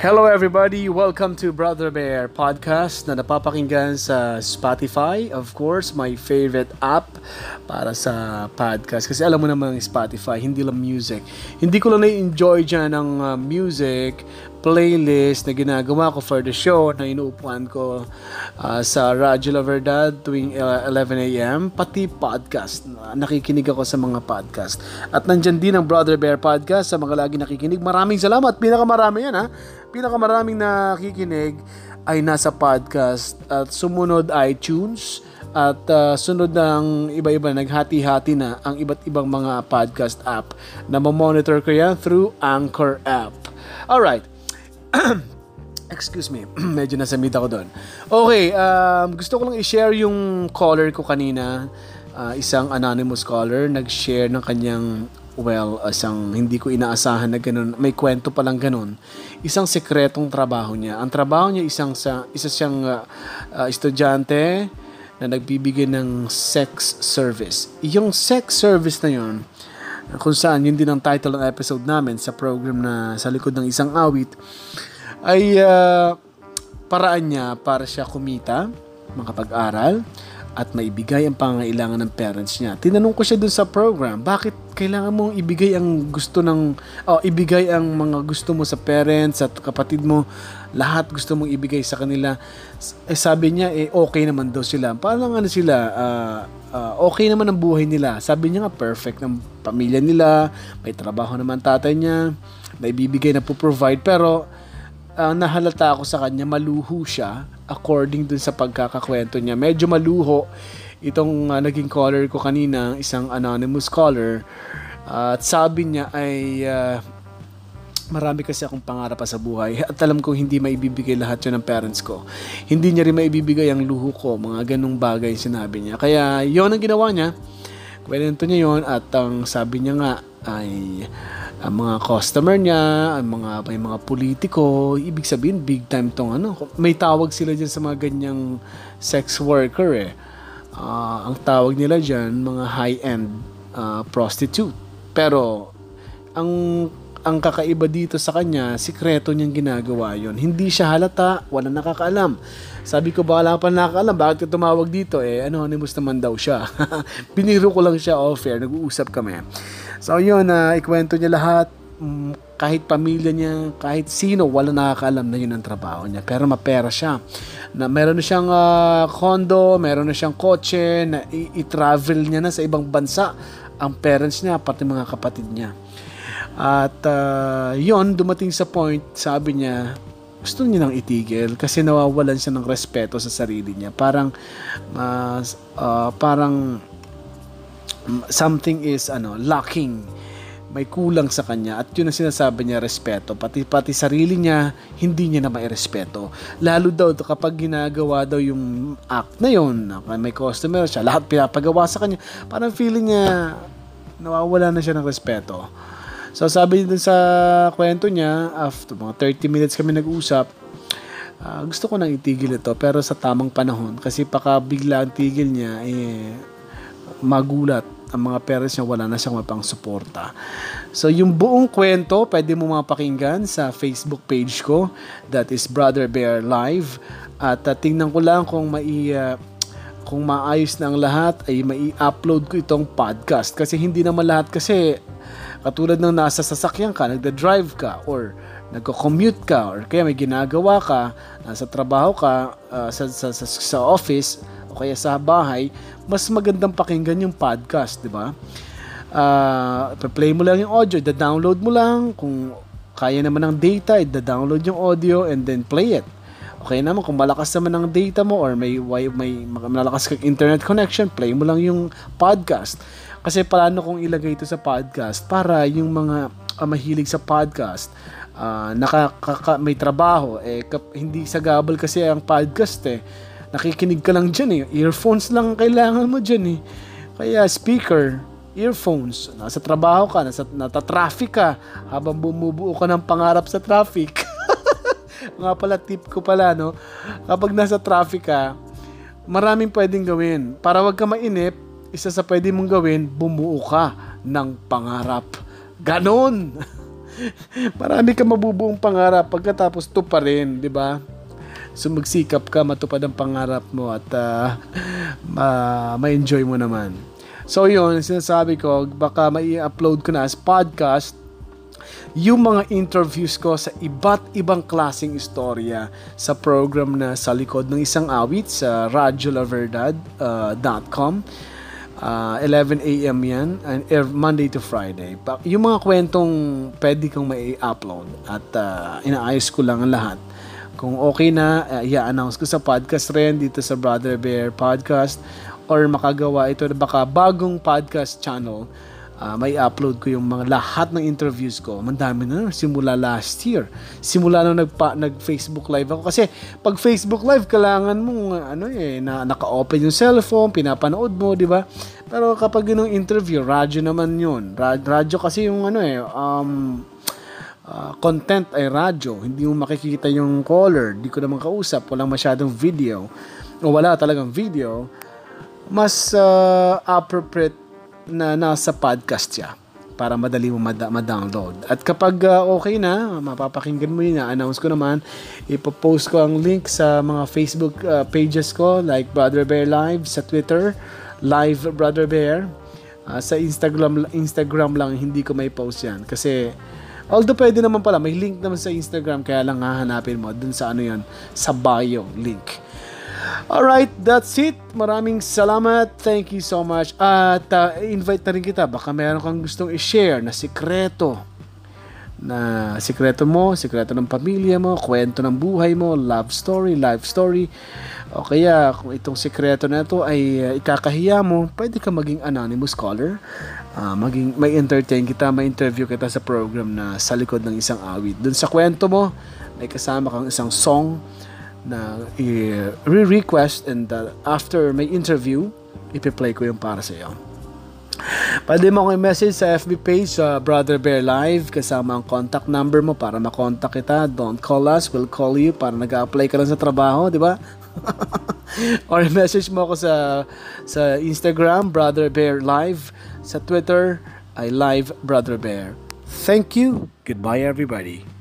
Hello everybody! Welcome to Brother Bear Podcast na napapakinggan sa Spotify. Of course, my favorite app para sa podcast. Kasi alam mo naman Spotify, hindi lang music. Hindi ko lang na-enjoy dyan ng uh, music, playlist na ginagawa ko for the show na inuupuan ko uh, sa Radyo La tuwing 11 a.m. Pati podcast. Nakikinig ako sa mga podcast. At nandyan din ang Brother Bear Podcast sa mga lagi nakikinig. Maraming salamat. Pinakamarami yan ha pinakamaraming nakikinig ay nasa podcast at sumunod iTunes at uh, sunod ng iba-iba naghati-hati na ang iba't ibang mga podcast app na monitor ko yan through Anchor app. Alright. Excuse me, medyo nasamid ako doon. Okay, um, gusto ko lang i-share yung caller ko kanina. Uh, isang anonymous caller nag-share ng kanyang well, isang hindi ko inaasahan na ganun, may kwento pa lang ganun, isang sekretong trabaho niya. Ang trabaho niya isang sa isa siyang uh, uh, estudyante na nagbibigay ng sex service. Yung sex service na yon kung saan yun din ang title ng episode namin sa program na sa likod ng isang awit ay uh, paraan niya para siya kumita, makapag-aral, at maibigay ang pangangailangan ng parents niya. Tinanong ko siya dun sa program, bakit kailangan mong ibigay ang gusto ng oh, ibigay ang mga gusto mo sa parents at kapatid mo, lahat gusto mong ibigay sa kanila. Eh, sabi niya eh okay naman daw sila. Parang ano sila, uh, uh, okay naman ang buhay nila. Sabi niya nga perfect ng pamilya nila, may trabaho naman tatay niya, may bibigay na po provide pero uh, nahalata ako sa kanya, maluho siya according dun sa pagkakakwento niya. Medyo maluho itong uh, naging caller ko kanina, isang anonymous caller. Uh, at sabi niya ay uh, marami kasi akong pangarap pa sa buhay at alam kong hindi maibibigay lahat yun ng parents ko. Hindi niya rin maibibigay ang luho ko, mga ganong bagay sinabi niya. Kaya yon ang ginawa niya. Kwento niya yon at ang sabi niya nga ay ang mga customer niya, ang mga may mga politiko, ibig sabihin big time tong ano. May tawag sila diyan sa mga ganyang sex worker eh. Uh, ang tawag nila diyan mga high-end uh, prostitute. Pero ang ang kakaiba dito sa kanya, sikreto niyang ginagawa yon. Hindi siya halata, wala nakakaalam. Sabi ko, baka pa nakakaalam, bakit ka tumawag dito? Eh, anonymous naman daw siya. Biniro ko lang siya off-air, nag-uusap kami. So yun, uh, ikwento niya lahat, um, kahit pamilya niya, kahit sino, wala nakakaalam na yun ang trabaho niya. Pero mapera siya. Na meron na siyang uh, condo, meron na siyang kotse, na i-travel niya na sa ibang bansa ang parents niya, pati mga kapatid niya. At uh, yun, dumating sa point, sabi niya, gusto niya nang itigil kasi nawawalan siya ng respeto sa sarili niya. Parang, uh, uh, parang something is ano lacking. May kulang sa kanya at yun ang sinasabi niya respeto. Pati pati sarili niya hindi niya na mairespeto. Lalo daw kapag ginagawa daw yung act na yun may customer siya lahat pinapagawa sa kanya parang feeling niya nawawala na siya ng respeto so sabi dun sa kwento niya after mga 30 minutes kami nag-usap uh, gusto ko nang itigil ito pero sa tamang panahon. Kasi paka bigla ang tigil niya eh magulat ang mga parents niya wala na siyang mapang suporta. So yung buong kwento pwede mo mapakinggan sa Facebook page ko. That is Brother Bear Live. At uh, tingnan ko lang kung mai uh, kung maayos na ang lahat ay mai-upload ko itong podcast. Kasi hindi naman lahat kasi katulad ng nasa sasakyan ka, nagda-drive ka or nagko-commute ka or kaya may ginagawa ka, nasa trabaho ka uh, sa, sa, sa, sa office o kaya sa bahay, mas magandang pakinggan yung podcast, di ba? Uh, play mo lang yung audio, da-download mo lang. Kung kaya naman ng data, da-download yung audio and then play it. Okay naman, kung malakas naman ng data mo or may, may malakas kang internet connection, play mo lang yung podcast. Kasi paano kung ilagay ito sa podcast para yung mga uh, mahilig sa podcast, uh, nakaka, may trabaho, eh, kap, hindi sa gabal kasi ang podcast eh nakikinig ka lang dyan eh. Earphones lang kailangan mo dyan eh. Kaya speaker, earphones, nasa trabaho ka, nasa, nata-traffic ka, habang bumubuo ka ng pangarap sa traffic. Nga pala, tip ko pala, no? Kapag nasa traffic ka, maraming pwedeng gawin. Para wag ka mainip, isa sa pwede mong gawin, bumuo ka ng pangarap. Ganon! Marami ka mabubuong pangarap pagkatapos to pa rin, di ba? So magsikap ka, matupad ang pangarap mo at uh, ma- ma-enjoy mo naman. So yun, sinasabi ko, baka mai-upload ko na as podcast yung mga interviews ko sa iba't ibang klaseng istorya sa program na sa likod ng isang awit sa radiolaverdad.com. Uh, 11 a.m. yan, and Monday to Friday. Yung mga kwentong pwede kong may upload at uh, inaayos ko lang ang lahat. Kung okay na, uh, i-announce ko sa podcast rin dito sa Brother Bear Podcast or makagawa ito na baka bagong podcast channel uh, may upload ko yung mga lahat ng interviews ko. Mandami na simula last year. Simula nung nagpa, nag-Facebook live ako kasi pag Facebook live kailangan mo ano eh na naka-open yung cellphone, pinapanood mo, di ba? Pero kapag yung interview, radyo naman yun. Radyo kasi yung ano eh um, uh, content ay radyo. Hindi mo makikita yung caller, hindi ko naman kausap, walang masyadong video o wala talagang video. Mas uh, appropriate na nasa podcast siya para madali mo mad- ma-download. At kapag uh, okay na, mapapakinggan mo yun na, announce ko naman, ipopost ko ang link sa mga Facebook uh, pages ko like Brother Bear Live sa Twitter, Live Brother Bear. Uh, sa Instagram Instagram lang hindi ko may post yan kasi although pwede naman pala may link naman sa Instagram kaya lang hahanapin mo dun sa ano yan sa bio link Alright, that's it. Maraming salamat. Thank you so much. At uh, invite na rin kita. Baka meron kang gustong i-share na sikreto. Na sikreto mo, sikreto ng pamilya mo, kwento ng buhay mo, love story, life story. O kaya kung itong sikreto na ito ay uh, ikakahiya mo, pwede ka maging anonymous caller. Uh, maging, may entertain kita, may interview kita sa program na sa likod ng isang awit. Doon sa kwento mo, may kasama kang isang song na i-request and uh, after may interview, ipi-play ko yung para sa iyo. Pwede mo akong message sa FB page sa uh, Brother Bear Live kasama ang contact number mo para makontak kita. Don't call us, we'll call you para nag-apply ka lang sa trabaho, di ba? Or message mo ako sa sa Instagram, Brother Bear Live. Sa Twitter, I Live Brother Bear. Thank you. Goodbye everybody.